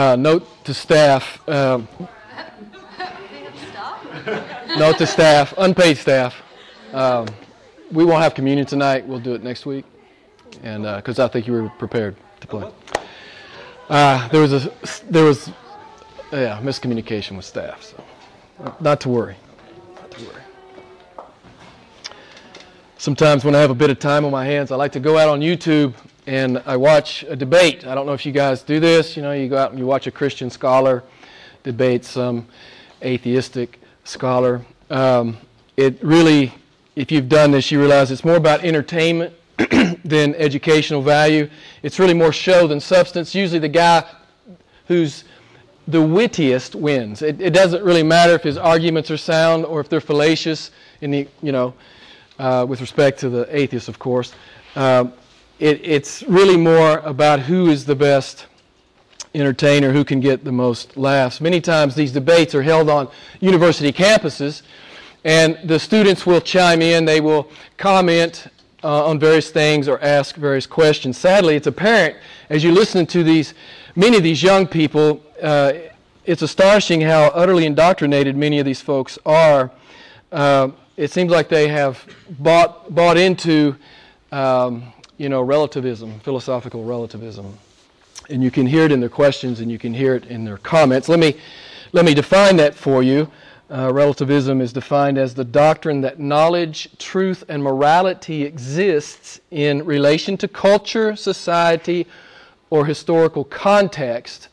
Uh, note to staff. Um, note to staff, unpaid staff. Um, we won't have communion tonight. We'll do it next week, and because uh, I think you were prepared to play. Uh, there was a there was yeah miscommunication with staff, so not to worry. Not to worry. Sometimes when I have a bit of time on my hands, I like to go out on YouTube and I watch a debate. I don't know if you guys do this. You know, you go out and you watch a Christian scholar debate some atheistic scholar. Um, it really, if you've done this, you realize it's more about entertainment than educational value. It's really more show than substance. Usually, the guy who's the wittiest wins. It, it doesn't really matter if his arguments are sound or if they're fallacious. In the you know, uh, with respect to the atheist, of course. Um, it, it's really more about who is the best entertainer, who can get the most laughs. Many times these debates are held on university campuses, and the students will chime in, they will comment uh, on various things or ask various questions. Sadly, it's apparent as you listen to these, many of these young people, uh, it's astonishing how utterly indoctrinated many of these folks are. Uh, it seems like they have bought, bought into um, you know, relativism, philosophical relativism. And you can hear it in their questions and you can hear it in their comments. Let me, let me define that for you. Uh, relativism is defined as the doctrine that knowledge, truth, and morality exists in relation to culture, society, or historical context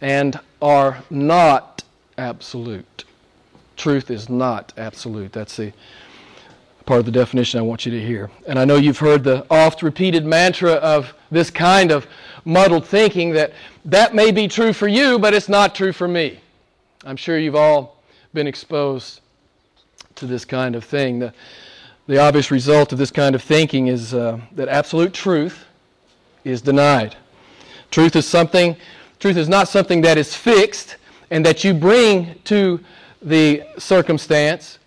and are not absolute. Truth is not absolute. That's the part of the definition I want you to hear. And I know you've heard the oft repeated mantra of this kind of muddled thinking that that may be true for you, but it's not true for me. I'm sure you've all been exposed to this kind of thing. The, the obvious result of this kind of thinking is uh, that absolute truth is denied. Truth is something, truth is not something that is fixed and that you bring to the circumstance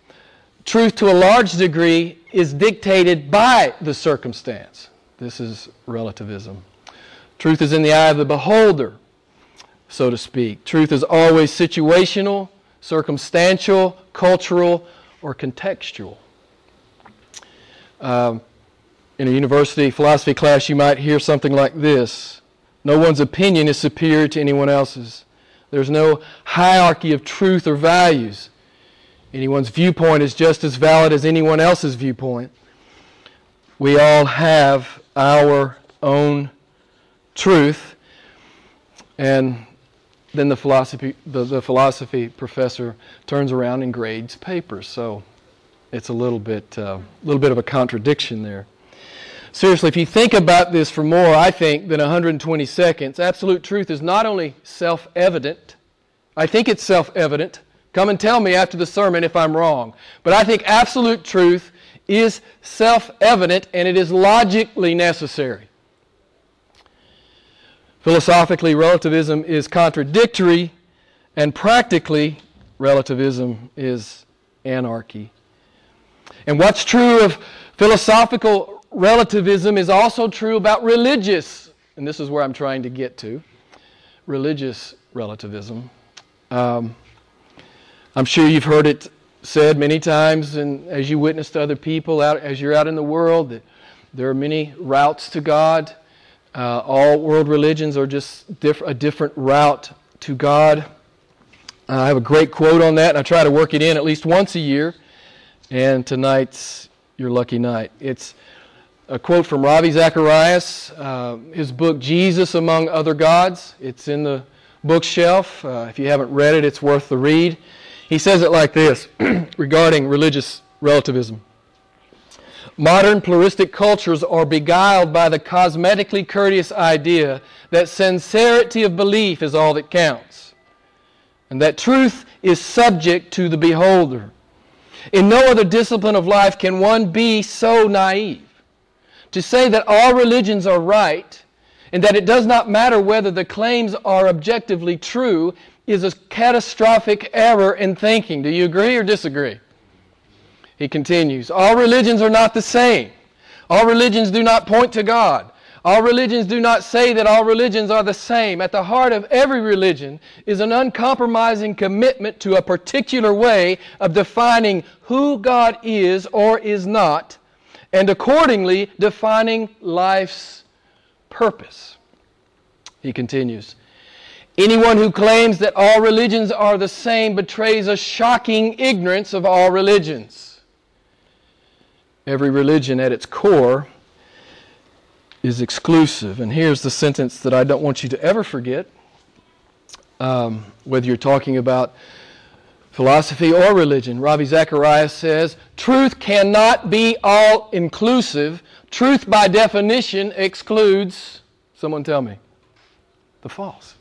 truth to a large degree is dictated by the circumstance. This is relativism. Truth is in the eye of the beholder, so to speak. Truth is always situational, circumstantial, cultural, or contextual. Um, in a university philosophy class, you might hear something like this No one's opinion is superior to anyone else's. There's no hierarchy of truth or values. Anyone's viewpoint is just as valid as anyone else's viewpoint. We all have our own truth. And then the philosophy, the, the philosophy professor turns around and grades papers. So it's a little bit, uh, little bit of a contradiction there. Seriously, if you think about this for more, I think, than 120 seconds, absolute truth is not only self evident, I think it's self evident, Come and tell me after the sermon if I'm wrong. But I think absolute truth is self evident and it is logically necessary. Philosophically, relativism is contradictory, and practically, relativism is anarchy. And what's true of philosophical relativism is also true about religious, and this is where I'm trying to get to religious relativism. Um, I'm sure you've heard it said many times, and as you witness to other people, out, as you're out in the world, that there are many routes to God. Uh, all world religions are just diff- a different route to God. Uh, I have a great quote on that, and I try to work it in at least once a year. And tonight's your lucky night. It's a quote from Ravi Zacharias, uh, his book Jesus Among Other Gods. It's in the bookshelf. Uh, if you haven't read it, it's worth the read. He says it like this regarding religious relativism. Modern pluralistic cultures are beguiled by the cosmetically courteous idea that sincerity of belief is all that counts, and that truth is subject to the beholder. In no other discipline of life can one be so naive. To say that all religions are right and that it does not matter whether the claims are objectively true is a catastrophic error in thinking. Do you agree or disagree? He continues All religions are not the same. All religions do not point to God. All religions do not say that all religions are the same. At the heart of every religion is an uncompromising commitment to a particular way of defining who God is or is not, and accordingly defining life's purpose. He continues Anyone who claims that all religions are the same betrays a shocking ignorance of all religions. Every religion at its core is exclusive. And here's the sentence that I don't want you to ever forget, um, whether you're talking about philosophy or religion. Ravi Zacharias says, Truth cannot be all inclusive. Truth, by definition, excludes, someone tell me, the false.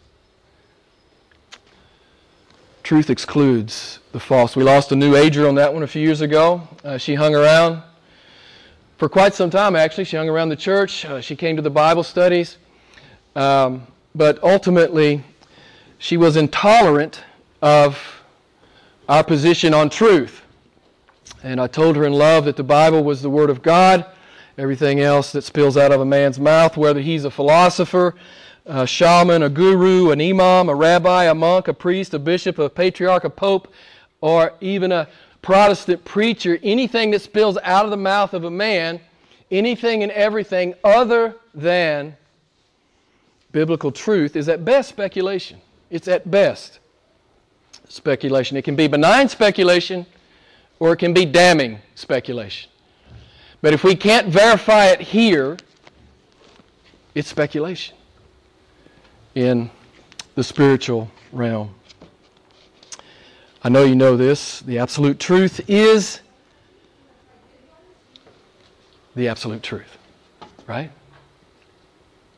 Truth excludes the false. We lost a new ager on that one a few years ago. Uh, she hung around for quite some time, actually. She hung around the church. Uh, she came to the Bible studies. Um, but ultimately, she was intolerant of our position on truth. And I told her in love that the Bible was the Word of God. Everything else that spills out of a man's mouth, whether he's a philosopher, a shaman, a guru, an imam, a rabbi, a monk, a priest, a bishop, a patriarch, a pope, or even a Protestant preacher, anything that spills out of the mouth of a man, anything and everything other than biblical truth is at best speculation. It's at best speculation. It can be benign speculation or it can be damning speculation. But if we can't verify it here, it's speculation in the spiritual realm. I know you know this. The absolute truth is the absolute truth, right?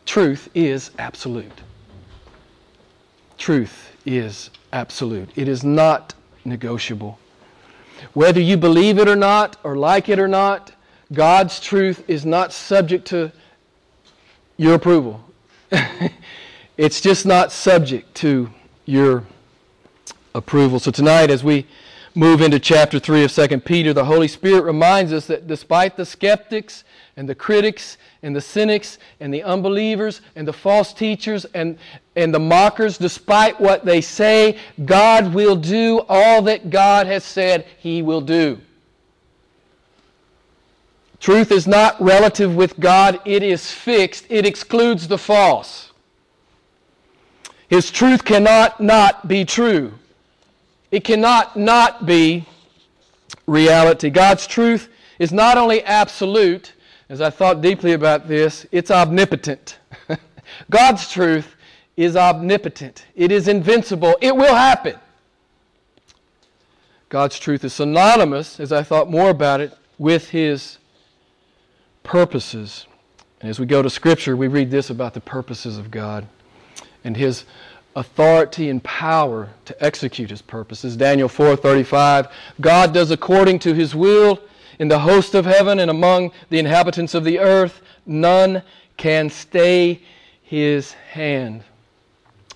Truth is absolute. Truth is absolute. It is not negotiable. Whether you believe it or not, or like it or not, God's truth is not subject to your approval. it's just not subject to your approval. So tonight, as we move into chapter 3 of 2 Peter, the Holy Spirit reminds us that despite the skeptics and the critics and the cynics and the unbelievers and the false teachers and, and the mockers, despite what they say, God will do all that God has said He will do. Truth is not relative with God, it is fixed. It excludes the false. His truth cannot not be true. It cannot not be reality. God's truth is not only absolute, as I thought deeply about this, it's omnipotent. God's truth is omnipotent, it is invincible, it will happen. God's truth is synonymous, as I thought more about it, with His purposes. And as we go to Scripture, we read this about the purposes of God and His authority and power to execute his purposes. Daniel 4:35 God does according to his will in the host of heaven and among the inhabitants of the earth none can stay his hand.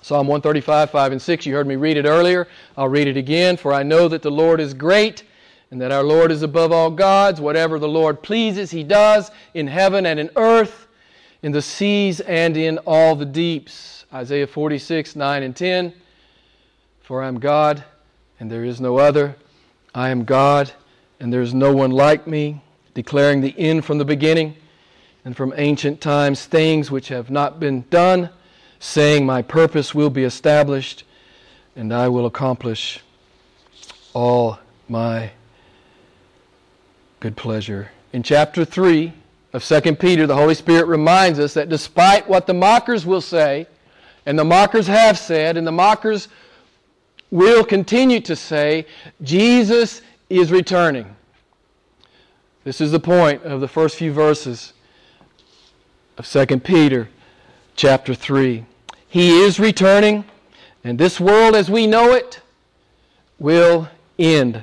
Psalm 135, 5 and 6, you heard me read it earlier. I'll read it again. For I know that the Lord is great and that our Lord is above all gods. Whatever the Lord pleases, he does in heaven and in earth, in the seas and in all the deeps. Isaiah 46, 9 and 10. For I am God, and there is no other. I am God, and there is no one like me, declaring the end from the beginning, and from ancient times things which have not been done, saying, My purpose will be established, and I will accomplish all my good pleasure. In chapter 3 of 2 Peter, the Holy Spirit reminds us that despite what the mockers will say, and the mockers have said, and the mockers will continue to say, Jesus is returning. This is the point of the first few verses of 2 Peter chapter 3. He is returning, and this world as we know it will end.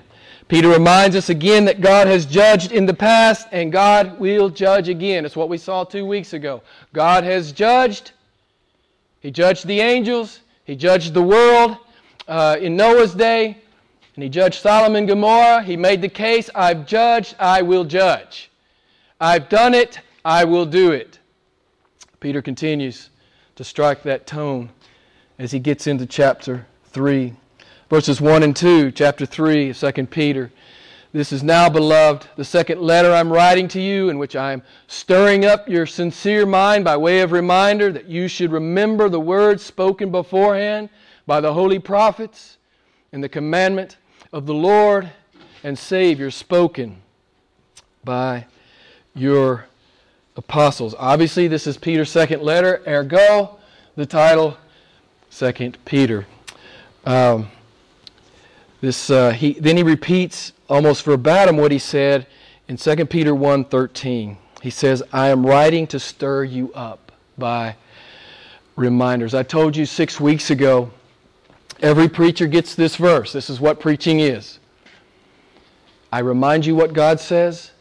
Peter reminds us again that God has judged in the past and God will judge again. It's what we saw two weeks ago. God has judged he judged the angels, he judged the world uh, in Noah's day, and he judged Sodom and Gomorrah. He made the case I've judged, I will judge. I've done it, I will do it. Peter continues to strike that tone as he gets into chapter 3. Verses 1 and 2, chapter 3 of 2 Peter. This is now, beloved, the second letter I'm writing to you, in which I am stirring up your sincere mind by way of reminder that you should remember the words spoken beforehand by the holy prophets and the commandment of the Lord and Savior spoken by your apostles. Obviously, this is Peter's second letter, ergo, the title, Second Peter. Um, this, uh, he, then he repeats almost verbatim what he said in 2 Peter 1.13. He says, I am writing to stir you up by reminders. I told you six weeks ago, every preacher gets this verse. This is what preaching is. I remind you what God says.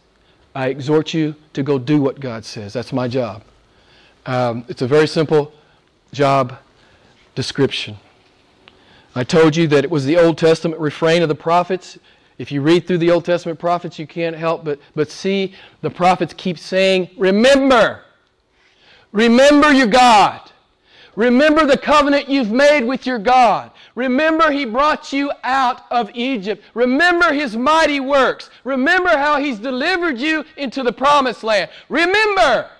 I exhort you to go do what God says. That's my job. Um, it's a very simple job description. I told you that it was the Old Testament refrain of the prophets. If you read through the Old Testament prophets, you can't help but, but see the prophets keep saying, Remember, remember your God. Remember the covenant you've made with your God. Remember He brought you out of Egypt. Remember His mighty works. Remember how He's delivered you into the promised land. Remember.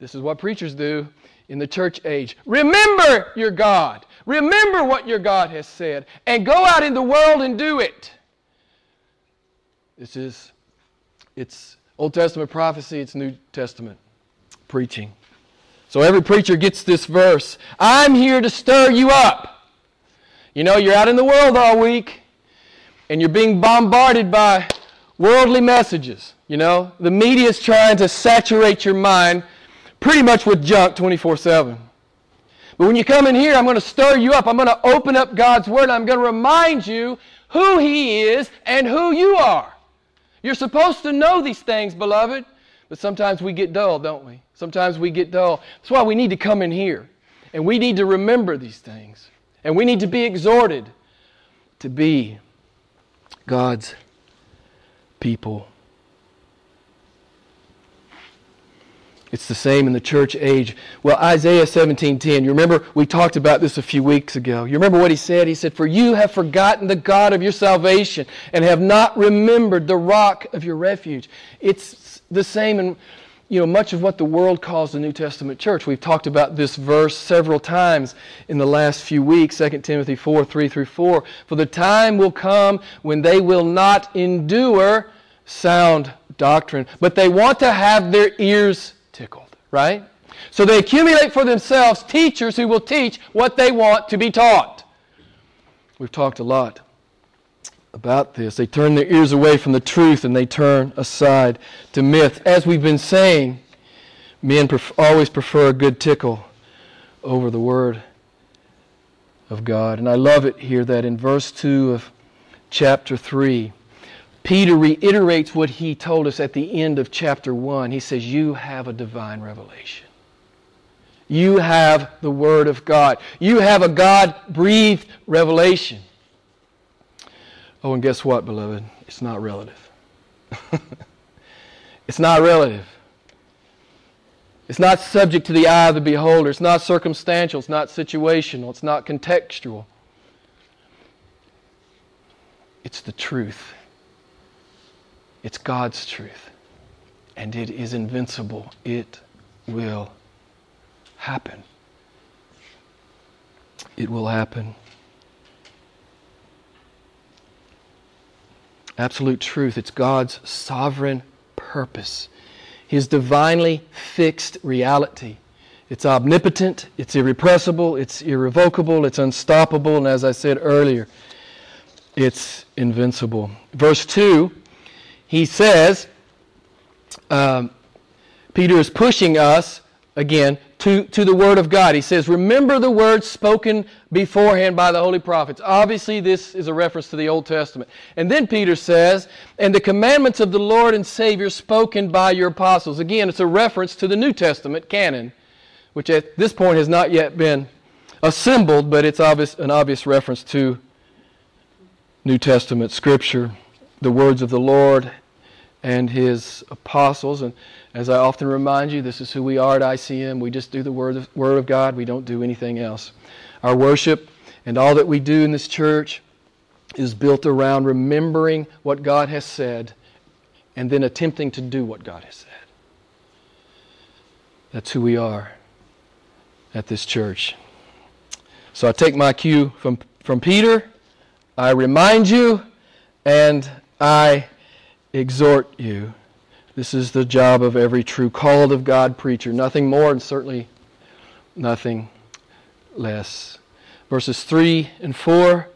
This is what preachers do in the church age. Remember your God. Remember what your God has said and go out in the world and do it. This is it's Old Testament prophecy, it's New Testament preaching. So every preacher gets this verse. I'm here to stir you up. You know, you're out in the world all week and you're being bombarded by worldly messages. You know, the media is trying to saturate your mind pretty much with junk 24 7. But when you come in here, I'm going to stir you up. I'm going to open up God's Word. I'm going to remind you who He is and who you are. You're supposed to know these things, beloved, but sometimes we get dull, don't we? Sometimes we get dull. That's why we need to come in here. And we need to remember these things. And we need to be exhorted to be God's people. It's the same in the church age. Well, Isaiah 17:10. You remember we talked about this a few weeks ago. You remember what he said? He said, "For you have forgotten the God of your salvation and have not remembered the rock of your refuge." It's the same in you know much of what the world calls the New Testament church. We've talked about this verse several times in the last few weeks, 2 Timothy 4, 3 through 4. For the time will come when they will not endure sound doctrine, but they want to have their ears tickled, right? So they accumulate for themselves teachers who will teach what they want to be taught. We've talked a lot about this. They turn their ears away from the truth and they turn aside to myth. As we've been saying, men pref- always prefer a good tickle over the Word of God. And I love it here that in verse 2 of chapter 3, Peter reiterates what he told us at the end of chapter 1. He says, You have a divine revelation. You have the Word of God. You have a God breathed revelation. Oh, and guess what, beloved? It's not relative. it's not relative. It's not subject to the eye of the beholder. It's not circumstantial. It's not situational. It's not contextual. It's the truth. It's God's truth. And it is invincible. It will happen. It will happen. Absolute truth. It's God's sovereign purpose, His divinely fixed reality. It's omnipotent, it's irrepressible, it's irrevocable, it's unstoppable, and as I said earlier, it's invincible. Verse 2 he says, um, Peter is pushing us, again, to, to the Word of God. He says, Remember the words spoken beforehand by the holy prophets. Obviously, this is a reference to the Old Testament. And then Peter says, And the commandments of the Lord and Savior spoken by your apostles. Again, it's a reference to the New Testament canon, which at this point has not yet been assembled, but it's obvious, an obvious reference to New Testament Scripture. The words of the Lord and his apostles. And as I often remind you, this is who we are at ICM. We just do the Word of, word of God, we don't do anything else. Our worship and all that we do in this church is built around remembering what God has said and then attempting to do what God has said. That's who we are at this church. So I take my cue from, from Peter, I remind you, and I exhort you. This is the job of every true called of God preacher. Nothing more and certainly nothing less. Verses 3 and 4.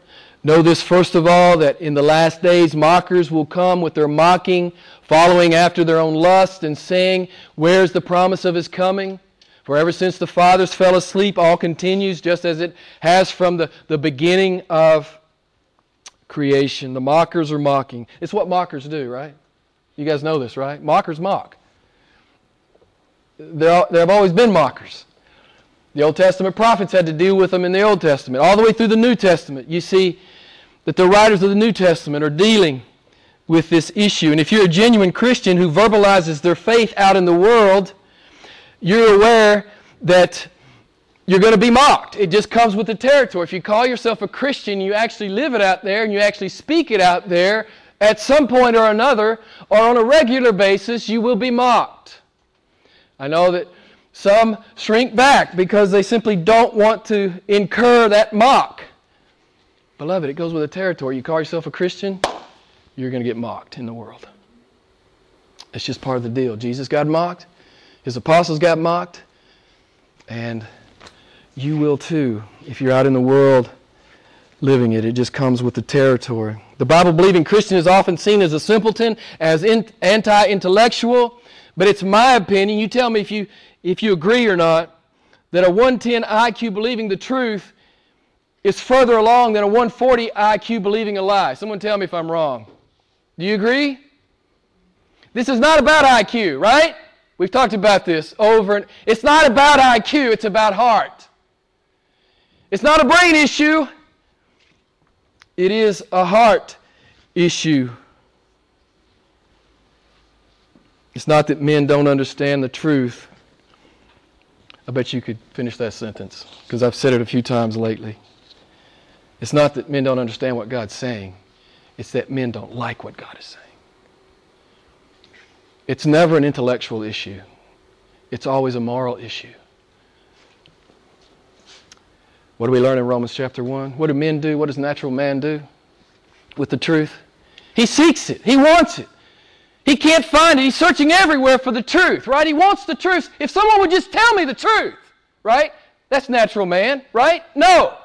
Know this first of all, that in the last days mockers will come with their mocking, following after their own lust, and saying, Where's the promise of his coming? For ever since the fathers fell asleep, all continues just as it has from the, the beginning of creation. The mockers are mocking. It's what mockers do, right? You guys know this, right? Mockers mock. There, there have always been mockers. The Old Testament prophets had to deal with them in the Old Testament. All the way through the New Testament, you see that the writers of the New Testament are dealing with this issue. And if you're a genuine Christian who verbalizes their faith out in the world, you're aware that you're going to be mocked. It just comes with the territory. If you call yourself a Christian, you actually live it out there and you actually speak it out there, at some point or another, or on a regular basis, you will be mocked. I know that some shrink back because they simply don't want to incur that mock. Beloved, it goes with the territory. You call yourself a Christian, you're going to get mocked in the world. It's just part of the deal. Jesus got mocked, his apostles got mocked, and you will too if you're out in the world living it. It just comes with the territory. The Bible believing Christian is often seen as a simpleton, as in, anti intellectual, but it's my opinion. You tell me if you, if you agree or not, that a 110 IQ believing the truth is further along than a 140 IQ believing a lie. Someone tell me if I'm wrong. Do you agree? This is not about IQ, right? We've talked about this over and it's not about IQ, it's about heart. It's not a brain issue. It is a heart issue. It's not that men don't understand the truth. I bet you could finish that sentence because I've said it a few times lately. It's not that men don't understand what God's saying, it's that men don't like what God is saying. It's never an intellectual issue, it's always a moral issue. What do we learn in Romans chapter 1? What do men do? What does natural man do with the truth? He seeks it, he wants it. He can't find it. He's searching everywhere for the truth, right? He wants the truth. If someone would just tell me the truth, right? That's natural man, right? No.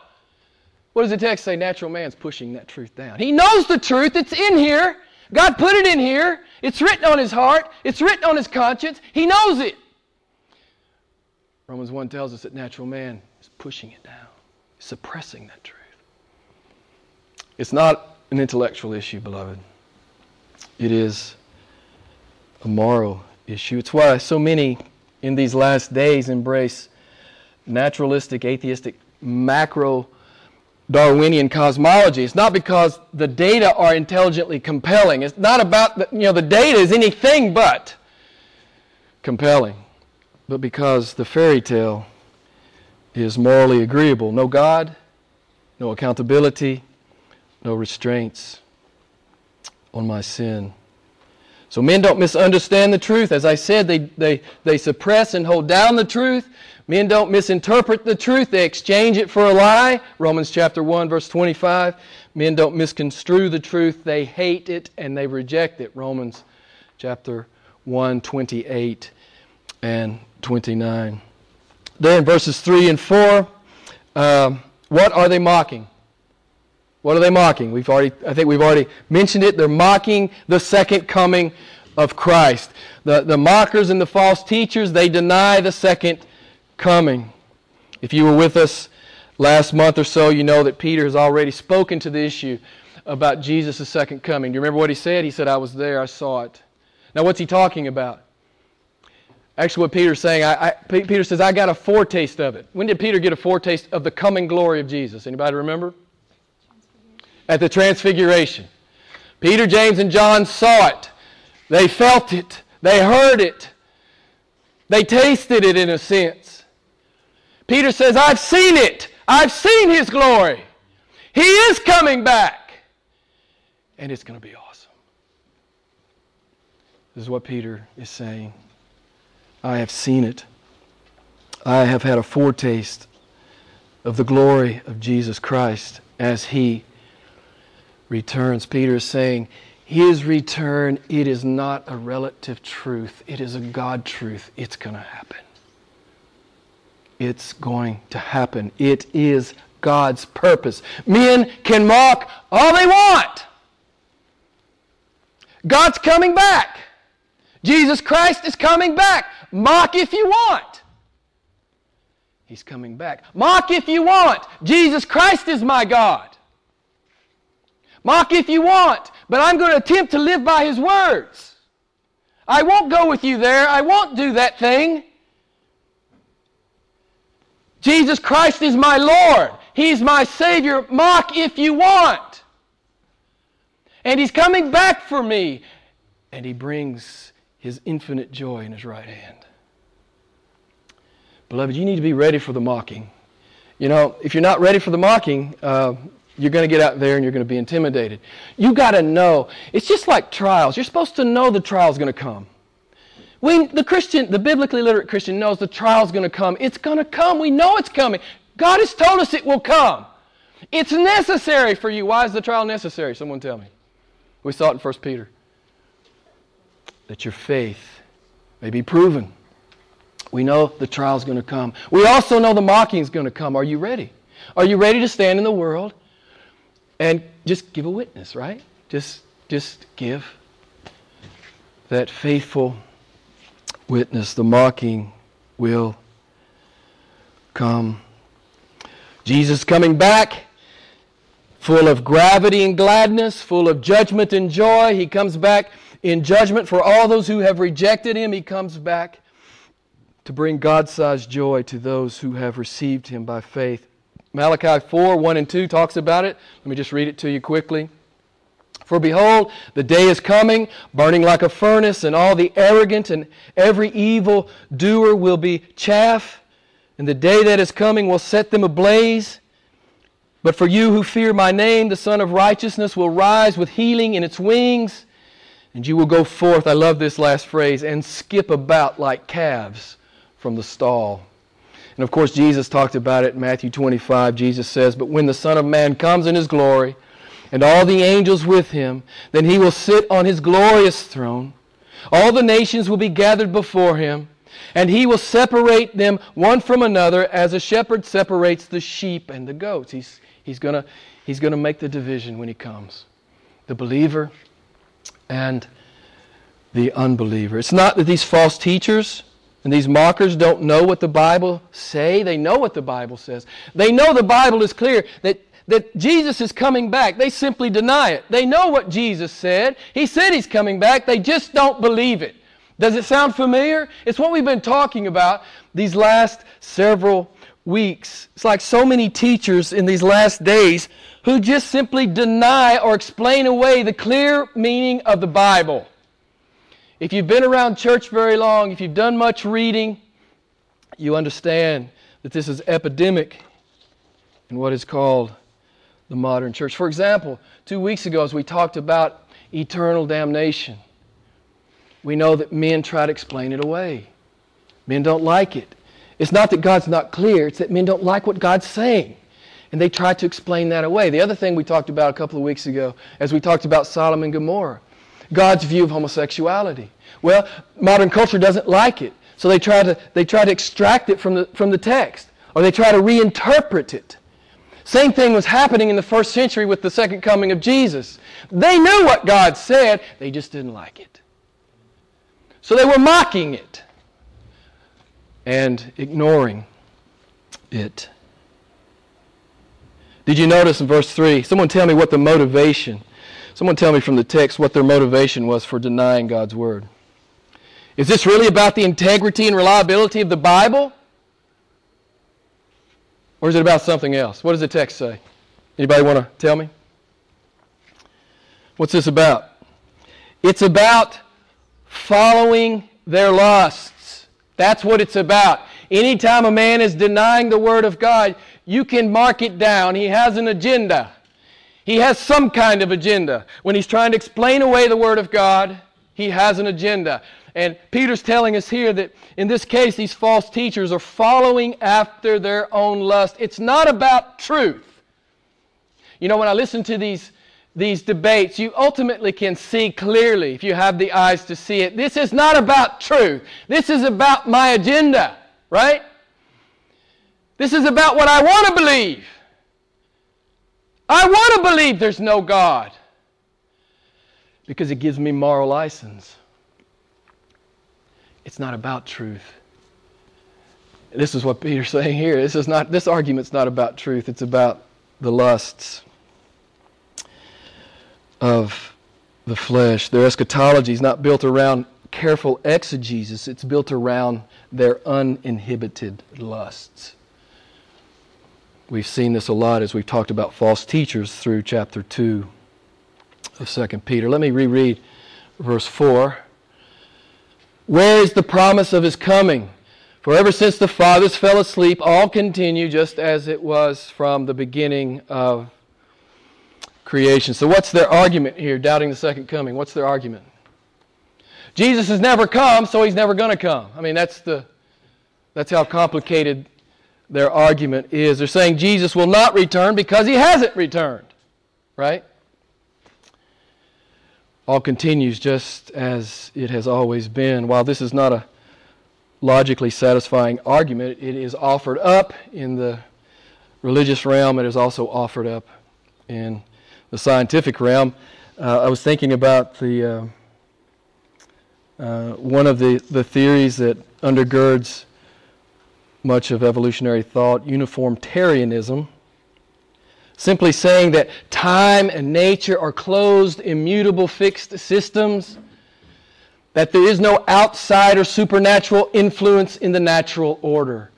What does the text say? Natural man's pushing that truth down. He knows the truth. It's in here. God put it in here. It's written on his heart. It's written on his conscience. He knows it. Romans 1 tells us that natural man is pushing it down, suppressing that truth. It's not an intellectual issue, beloved. It is a moral issue. It's why so many in these last days embrace naturalistic, atheistic, macro Darwinian cosmology. It's not because the data are intelligently compelling. It's not about, the, you know, the data is anything but compelling, but because the fairy tale is morally agreeable. No God, no accountability, no restraints on my sin. So men don't misunderstand the truth. As I said, they, they, they suppress and hold down the truth. Men don't misinterpret the truth, they exchange it for a lie. Romans chapter 1 verse 25. Men don't misconstrue the truth, they hate it and they reject it. Romans chapter 1 28 and 29. Then verses 3 and 4, um, what are they mocking? What are they mocking? We've already, I think we've already mentioned it. They're mocking the second coming of Christ. The, the mockers and the false teachers, they deny the second coming. If you were with us last month or so, you know that Peter has already spoken to the issue about Jesus' second coming. Do you remember what he said? He said, I was there, I saw it. Now, what's he talking about? Actually, what Peter's saying, I, I, Peter says, I got a foretaste of it. When did Peter get a foretaste of the coming glory of Jesus? Anybody remember? At the Transfiguration. Peter, James, and John saw it They felt it. They heard it. They tasted it in a sense. Peter says, I've seen it. I've seen his glory. He is coming back. And it's going to be awesome. This is what Peter is saying. I have seen it. I have had a foretaste of the glory of Jesus Christ as he returns. Peter is saying, His return, it is not a relative truth, it is a God truth. It's going to happen. It's going to happen. It is God's purpose. Men can mock all they want. God's coming back. Jesus Christ is coming back. Mock if you want. He's coming back. Mock if you want. Jesus Christ is my God. Mock if you want, but I'm going to attempt to live by His words. I won't go with you there. I won't do that thing. Jesus Christ is my Lord. He's my Savior. Mock if you want. And He's coming back for me. And He brings His infinite joy in His right hand. Beloved, you need to be ready for the mocking. You know, if you're not ready for the mocking, uh, you're going to get out there and you're going to be intimidated. You got to know. It's just like trials. You're supposed to know the trial's going to come. We, the Christian, the biblically literate Christian knows the trial's going to come. It's going to come. We know it's coming. God has told us it will come. It's necessary for you. Why is the trial necessary? Someone tell me. We saw it in 1 Peter. That your faith may be proven. We know the trial's going to come. We also know the mocking's going to come. Are you ready? Are you ready to stand in the world and just give a witness, right? Just just give that faithful witness. The mocking will come. Jesus coming back, full of gravity and gladness, full of judgment and joy. He comes back in judgment for all those who have rejected him. He comes back to bring God sized joy to those who have received him by faith. Malachi 4 1 and 2 talks about it. Let me just read it to you quickly. For behold, the day is coming, burning like a furnace, and all the arrogant and every evil doer will be chaff, and the day that is coming will set them ablaze. But for you who fear my name, the Sun of Righteousness will rise with healing in its wings, and you will go forth, I love this last phrase, and skip about like calves from the stall. And of course, Jesus talked about it in Matthew 25. Jesus says, But when the Son of Man comes in his glory, and all the angels with him. Then he will sit on his glorious throne. All the nations will be gathered before him, and he will separate them one from another as a shepherd separates the sheep and the goats. He's, he's going he's going to make the division when he comes the believer and the unbeliever. It's not that these false teachers and these mockers don't know what the Bible say. They know what the Bible says. They know the Bible is clear that that Jesus is coming back. They simply deny it. They know what Jesus said. He said he's coming back. They just don't believe it. Does it sound familiar? It's what we've been talking about these last several weeks. It's like so many teachers in these last days who just simply deny or explain away the clear meaning of the Bible. If you've been around church very long, if you've done much reading, you understand that this is epidemic in what is called the modern church. For example, two weeks ago, as we talked about eternal damnation, we know that men try to explain it away. Men don't like it. It's not that God's not clear, it's that men don't like what God's saying. And they try to explain that away. The other thing we talked about a couple of weeks ago, as we talked about Sodom and Gomorrah, God's view of homosexuality. Well, modern culture doesn't like it, so they try to, they try to extract it from the, from the text, or they try to reinterpret it. Same thing was happening in the first century with the second coming of Jesus. They knew what God said, they just didn't like it. So they were mocking it and ignoring it. Did you notice in verse 3? Someone tell me what the motivation, someone tell me from the text what their motivation was for denying God's word. Is this really about the integrity and reliability of the Bible? Or is it about something else? What does the text say? Anybody want to tell me? What's this about? It's about following their lusts. That's what it's about. Anytime a man is denying the Word of God, you can mark it down. He has an agenda. He has some kind of agenda. When he's trying to explain away the Word of God, he has an agenda. And Peter's telling us here that in this case, these false teachers are following after their own lust. It's not about truth. You know, when I listen to these, these debates, you ultimately can see clearly, if you have the eyes to see it, this is not about truth. This is about my agenda, right? This is about what I want to believe. I want to believe there's no God because it gives me moral license. It's not about truth. This is what Peter's saying here. This is not this argument's not about truth. It's about the lusts of the flesh. Their eschatology is not built around careful exegesis. It's built around their uninhibited lusts. We've seen this a lot as we've talked about false teachers through chapter 2 of 2 Peter. Let me reread verse 4. Where is the promise of his coming? For ever since the fathers fell asleep, all continue just as it was from the beginning of creation. So, what's their argument here, doubting the second coming? What's their argument? Jesus has never come, so he's never going to come. I mean, that's, the, that's how complicated their argument is. They're saying Jesus will not return because he hasn't returned, right? all continues just as it has always been. While this is not a logically satisfying argument, it is offered up in the religious realm, it is also offered up in the scientific realm. Uh, I was thinking about the uh, uh, one of the, the theories that undergirds much of evolutionary thought, uniformitarianism simply saying that time and nature are closed, immutable, fixed systems, that there is no outside or supernatural influence in the natural order.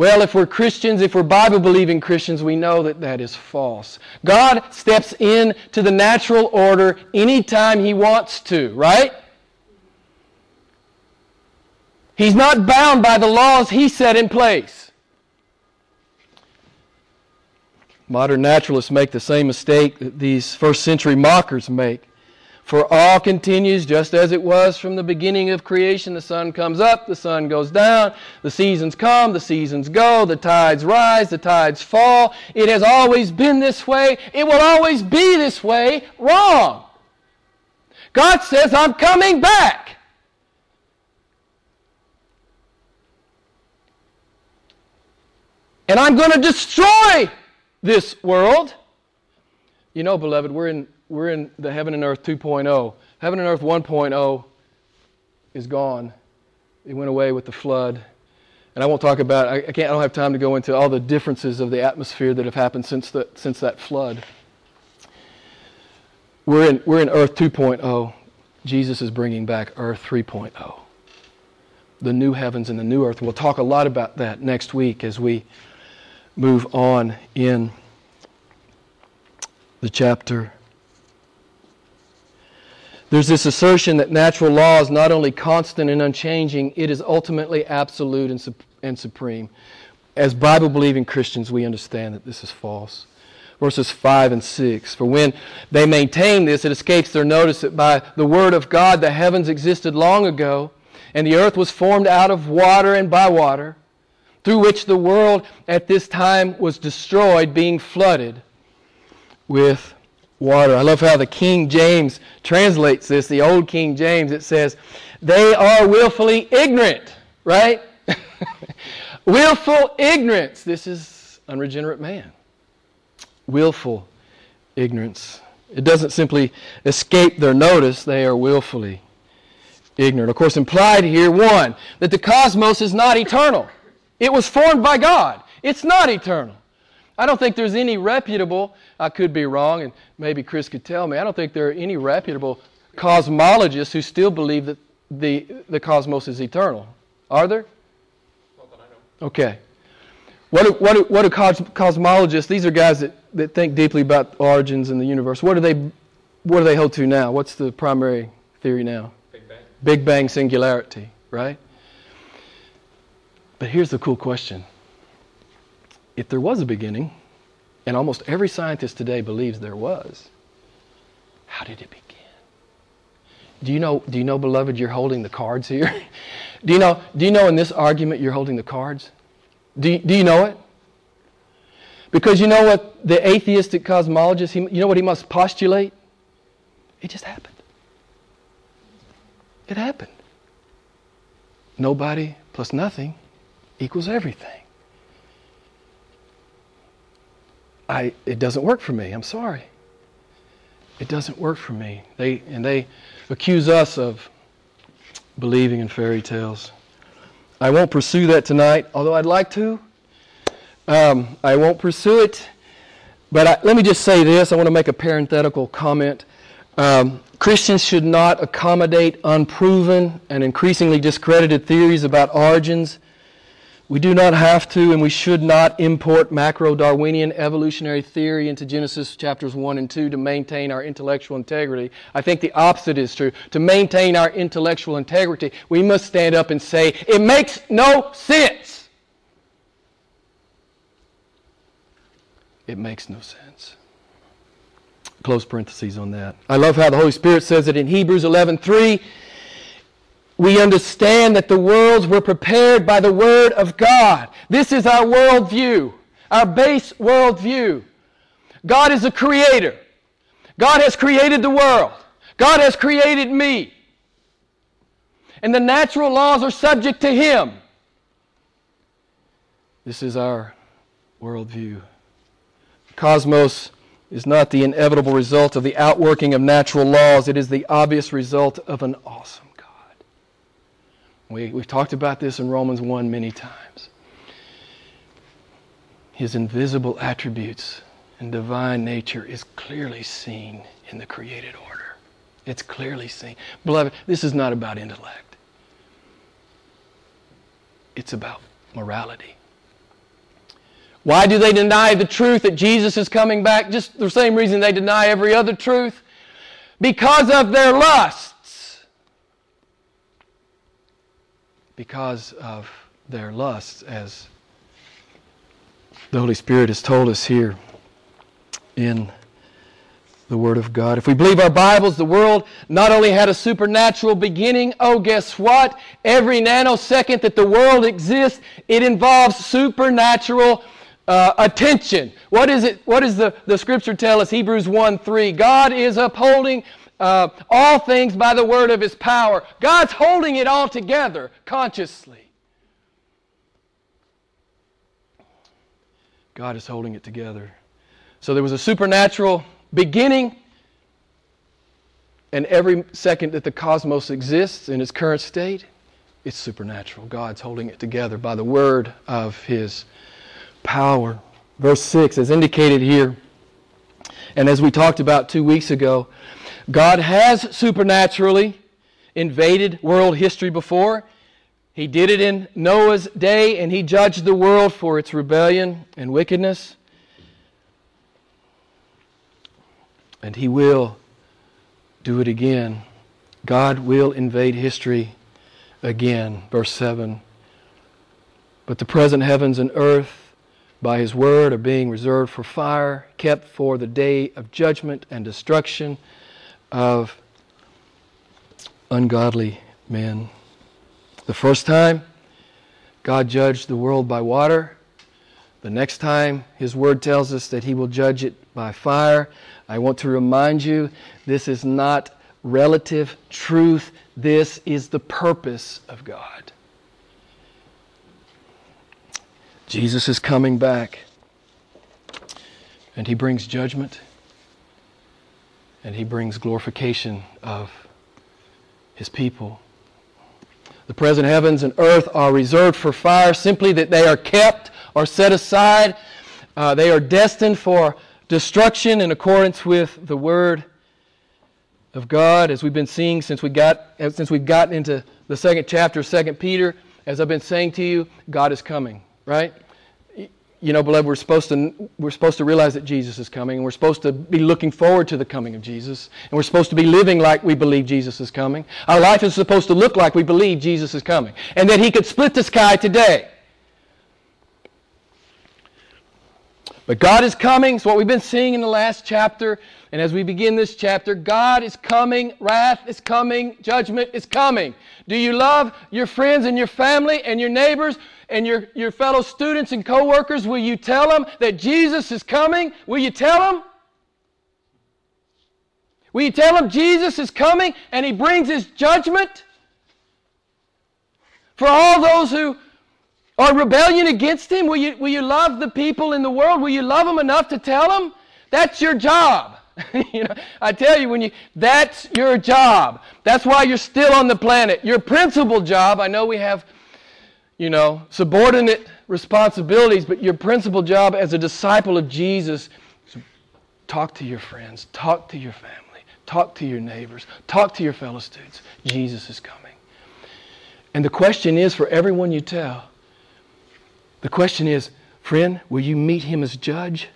Well, if we're Christians, if we're Bible believing Christians, we know that that is false. God steps in to the natural order anytime He wants to, right? He's not bound by the laws He set in place. Modern naturalists make the same mistake that these first century mockers make. For all continues just as it was from the beginning of creation. The sun comes up, the sun goes down, the seasons come, the seasons go, the tides rise, the tides fall. It has always been this way, it will always be this way. Wrong. God says, I'm coming back. And I'm going to destroy this world. You know, beloved, we're in, we're in the heaven and earth 2.0. Heaven and earth 1.0 is gone. It went away with the flood. And I won't talk about I, I can't I don't have time to go into all the differences of the atmosphere that have happened since the, since that flood. We're in we're in earth 2.0. Jesus is bringing back earth 3.0. The new heavens and the new earth. We'll talk a lot about that next week as we move on in the chapter. There's this assertion that natural law is not only constant and unchanging, it is ultimately absolute and, and supreme. As Bible believing Christians, we understand that this is false. Verses 5 and 6. For when they maintain this, it escapes their notice that by the Word of God the heavens existed long ago, and the earth was formed out of water and by water through which the world at this time was destroyed, being flooded with water. I love how the King James translates this, the old King James. It says, They are willfully ignorant, right? Willful ignorance. This is unregenerate man. Willful ignorance. It doesn't simply escape their notice, they are willfully ignorant. Of course, implied here, one, that the cosmos is not eternal. It was formed by God. It's not eternal. I don't think there's any reputable, I could be wrong, and maybe Chris could tell me, I don't think there are any reputable cosmologists who still believe that the, the cosmos is eternal. Are there? Okay. What do, what do, what do cos- cosmologists, these are guys that, that think deeply about origins in the universe, what do, they, what do they hold to now? What's the primary theory now? Big Bang. Big Bang singularity, right? But here's the cool question if there was a beginning, and almost every scientist today believes there was, how did it begin? Do you know, do you know, beloved, you're holding the cards here? do, you know, do you know in this argument you're holding the cards? Do do you know it? Because you know what the atheistic cosmologist, he, you know what he must postulate? It just happened. It happened. Nobody plus nothing equals everything. I, it doesn't work for me. I'm sorry. It doesn't work for me. They, and they accuse us of believing in fairy tales. I won't pursue that tonight, although I'd like to. Um, I won't pursue it. But I, let me just say this I want to make a parenthetical comment. Um, Christians should not accommodate unproven and increasingly discredited theories about origins. We do not have to and we should not import macro Darwinian evolutionary theory into Genesis chapters 1 and 2 to maintain our intellectual integrity. I think the opposite is true. To maintain our intellectual integrity, we must stand up and say, it makes no sense. It makes no sense. Close parentheses on that. I love how the Holy Spirit says it in Hebrews 11:3. We understand that the worlds were prepared by the Word of God. This is our worldview, our base worldview. God is a creator. God has created the world. God has created me. And the natural laws are subject to Him. This is our worldview. Cosmos is not the inevitable result of the outworking of natural laws, it is the obvious result of an awesome. We, we've talked about this in Romans 1 many times. His invisible attributes and divine nature is clearly seen in the created order. It's clearly seen. Beloved, this is not about intellect, it's about morality. Why do they deny the truth that Jesus is coming back? Just the same reason they deny every other truth. Because of their lusts. Because of their lusts, as the Holy Spirit has told us here in the Word of God. If we believe our Bibles, the world not only had a supernatural beginning, oh, guess what? Every nanosecond that the world exists, it involves supernatural uh, attention. What is it? What does the, the scripture tell us? Hebrews 1 3. God is upholding uh, all things by the word of his power. God's holding it all together consciously. God is holding it together. So there was a supernatural beginning, and every second that the cosmos exists in its current state, it's supernatural. God's holding it together by the word of his power. Verse 6, as indicated here, and as we talked about two weeks ago, God has supernaturally invaded world history before. He did it in Noah's day, and he judged the world for its rebellion and wickedness. And he will do it again. God will invade history again. Verse 7. But the present heavens and earth by his word are being reserved for fire, kept for the day of judgment and destruction of ungodly men. The first time, God judged the world by water. The next time, his word tells us that he will judge it by fire. I want to remind you this is not relative truth, this is the purpose of God. Jesus is coming back. And he brings judgment. And he brings glorification of his people. The present heavens and earth are reserved for fire, simply that they are kept or set aside. Uh, they are destined for destruction in accordance with the word of God, as we've been seeing since we got since we've gotten into the second chapter of Second Peter. As I've been saying to you, God is coming right? You know, beloved, we're supposed to we're supposed to realize that Jesus is coming, and we're supposed to be looking forward to the coming of Jesus, and we're supposed to be living like we believe Jesus is coming. Our life is supposed to look like we believe Jesus is coming, and that He could split the sky today. But God is coming. It's what we've been seeing in the last chapter. And as we begin this chapter, God is coming, wrath is coming, judgment is coming. Do you love your friends and your family and your neighbors? and your, your fellow students and coworkers, will you tell them that Jesus is coming? Will you tell them? Will you tell them Jesus is coming and he brings his judgment? For all those who are rebellion against him, will you, will you love the people in the world? Will you love them enough to tell them? That's your job. you know, I tell you, when you that's your job. That's why you're still on the planet. Your principal job, I know we have you know, subordinate responsibilities, but your principal job as a disciple of Jesus is talk to your friends, talk to your family, talk to your neighbors, talk to your fellow students. Jesus is coming. And the question is for everyone you tell, the question is, friend, will you meet him as judge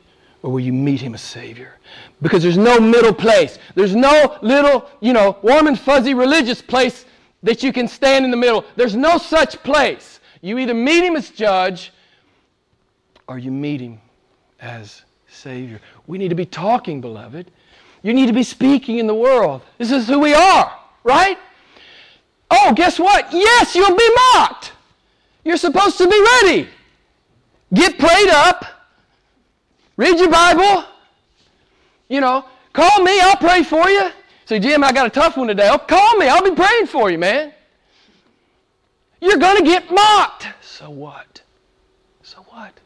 or will you meet him as savior? Because there's no middle place. There's no little, you know, warm and fuzzy religious place that you can stand in the middle. There's no such place. You either meet him as judge or you meet him as Savior. We need to be talking, beloved. You need to be speaking in the world. This is who we are, right? Oh, guess what? Yes, you'll be mocked. You're supposed to be ready. Get prayed up. Read your Bible. You know, call me, I'll pray for you. Say, Jim, I got a tough one today. Oh, call me, I'll be praying for you, man. You're going to get mocked. So what? So what?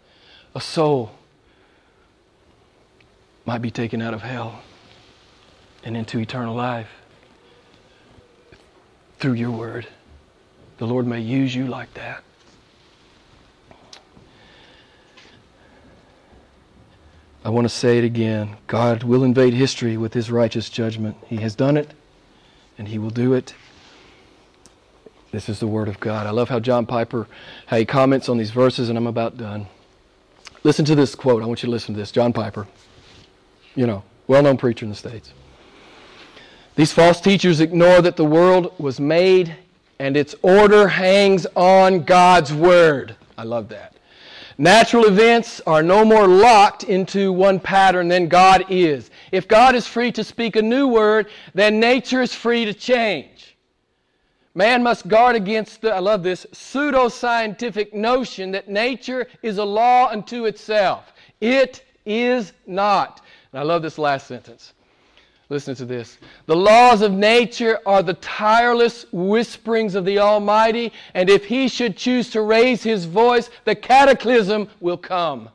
A soul might be taken out of hell and into eternal life through your word. The Lord may use you like that. I want to say it again. God will invade history with his righteous judgment. He has done it, and he will do it. This is the Word of God. I love how John Piper, how he comments on these verses, and I'm about done. Listen to this quote. I want you to listen to this. John Piper, you know, well known preacher in the States. These false teachers ignore that the world was made and its order hangs on God's Word. I love that. Natural events are no more locked into one pattern than God is. If God is free to speak a new word, then nature is free to change. Man must guard against the, I love this, pseudo-scientific notion that nature is a law unto itself. It is not. And I love this last sentence. Listen to this. The laws of nature are the tireless whisperings of the Almighty, and if He should choose to raise His voice, the cataclysm will come.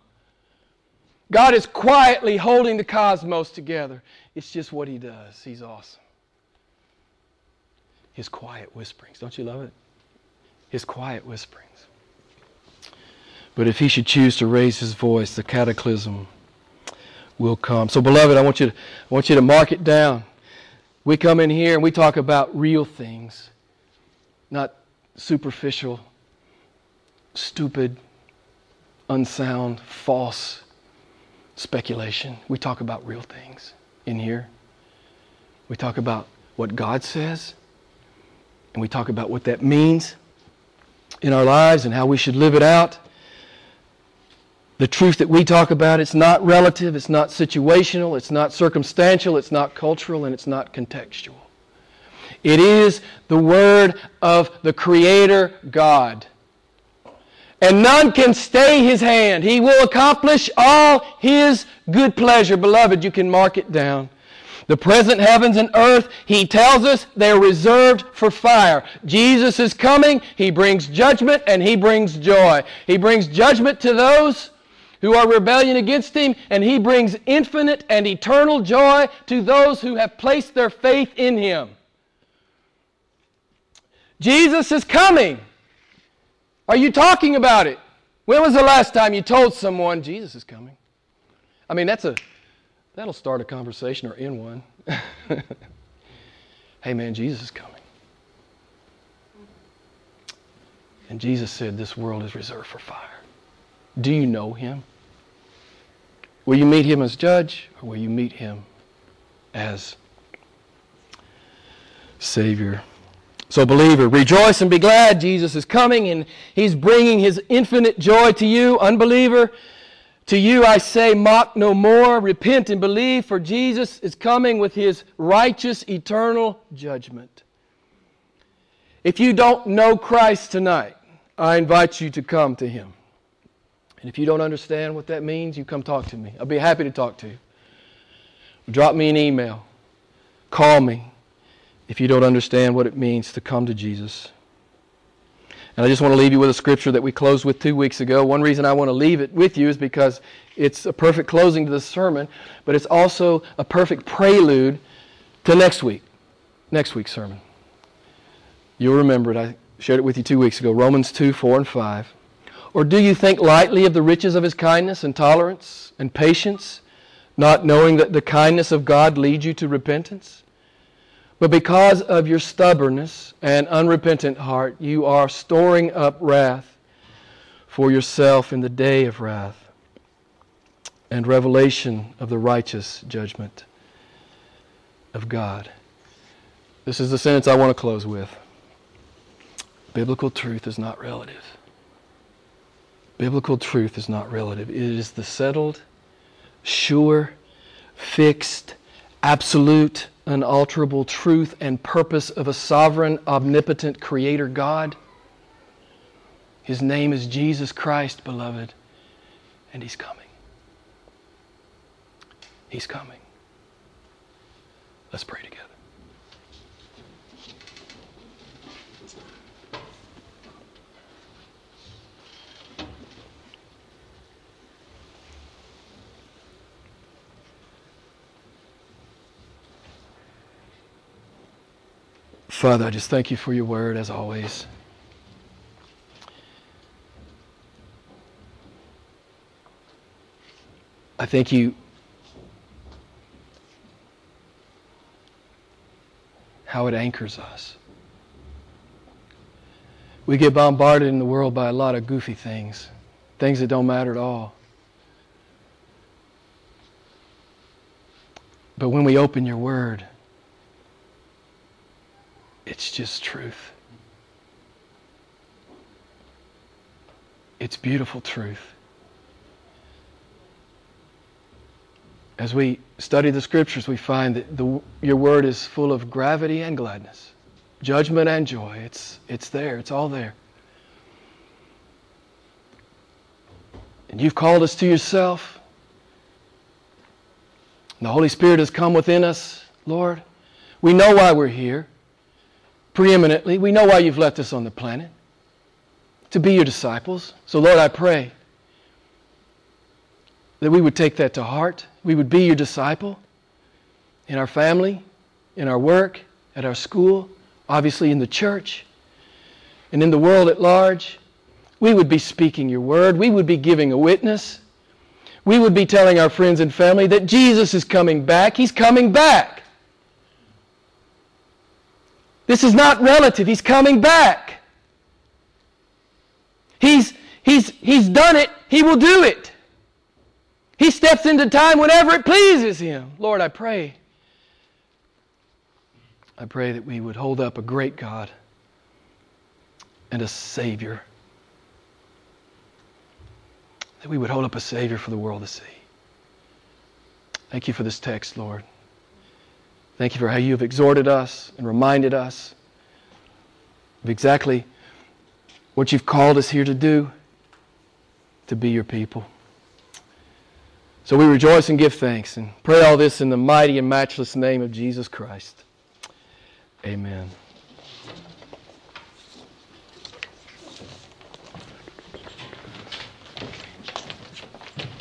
God is quietly holding the cosmos together. It's just what He does. He's awesome his quiet whisperings. Don't you love it? His quiet whisperings. But if he should choose to raise his voice, the cataclysm will come. So, beloved, I want you to, I want you to mark it down. We come in here and we talk about real things, not superficial, stupid, unsound, false speculation. We talk about real things in here. We talk about what God says and we talk about what that means in our lives and how we should live it out. The truth that we talk about, it's not relative, it's not situational, it's not circumstantial, it's not cultural, and it's not contextual. It is the Word of the Creator God. And none can stay His hand. He will accomplish all His good pleasure. Beloved, you can mark it down. The present heavens and earth, he tells us, they're reserved for fire. Jesus is coming. He brings judgment and he brings joy. He brings judgment to those who are rebellion against him, and he brings infinite and eternal joy to those who have placed their faith in him. Jesus is coming. Are you talking about it? When was the last time you told someone Jesus is coming? I mean, that's a That'll start a conversation or end one. hey, man, Jesus is coming. And Jesus said, This world is reserved for fire. Do you know him? Will you meet him as judge or will you meet him as Savior? So, believer, rejoice and be glad. Jesus is coming and he's bringing his infinite joy to you. Unbeliever, to you I say, mock no more. Repent and believe, for Jesus is coming with his righteous, eternal judgment. If you don't know Christ tonight, I invite you to come to him. And if you don't understand what that means, you come talk to me. I'll be happy to talk to you. Drop me an email. Call me if you don't understand what it means to come to Jesus. And I just want to leave you with a scripture that we closed with two weeks ago. One reason I want to leave it with you is because it's a perfect closing to the sermon, but it's also a perfect prelude to next week, next week's sermon. You'll remember it. I shared it with you two weeks ago Romans 2 4 and 5. Or do you think lightly of the riches of his kindness and tolerance and patience, not knowing that the kindness of God leads you to repentance? But because of your stubbornness and unrepentant heart, you are storing up wrath for yourself in the day of wrath and revelation of the righteous judgment of God. This is the sentence I want to close with. Biblical truth is not relative. Biblical truth is not relative. It is the settled, sure, fixed, absolute, unalterable truth and purpose of a sovereign, omnipotent Creator God. His name is Jesus Christ, beloved, and He's coming. He's coming. Let's pray together. Father, I just thank you for your word as always. I thank you how it anchors us. We get bombarded in the world by a lot of goofy things, things that don't matter at all. But when we open your word, it's just truth. It's beautiful truth. As we study the scriptures, we find that the, your word is full of gravity and gladness, judgment and joy. It's, it's there, it's all there. And you've called us to yourself. The Holy Spirit has come within us, Lord. We know why we're here preeminently. We know why you've left us on the planet to be your disciples. So, Lord, I pray that we would take that to heart. We would be your disciple in our family, in our work, at our school, obviously in the church, and in the world at large. We would be speaking your word. We would be giving a witness. We would be telling our friends and family that Jesus is coming back. He's coming back. This is not relative. He's coming back. He's, he's, he's done it. He will do it. He steps into time whenever it pleases him. Lord, I pray. I pray that we would hold up a great God and a Savior. That we would hold up a Savior for the world to see. Thank you for this text, Lord. Thank you for how you have exhorted us and reminded us of exactly what you've called us here to do to be your people. So we rejoice and give thanks and pray all this in the mighty and matchless name of Jesus Christ. Amen.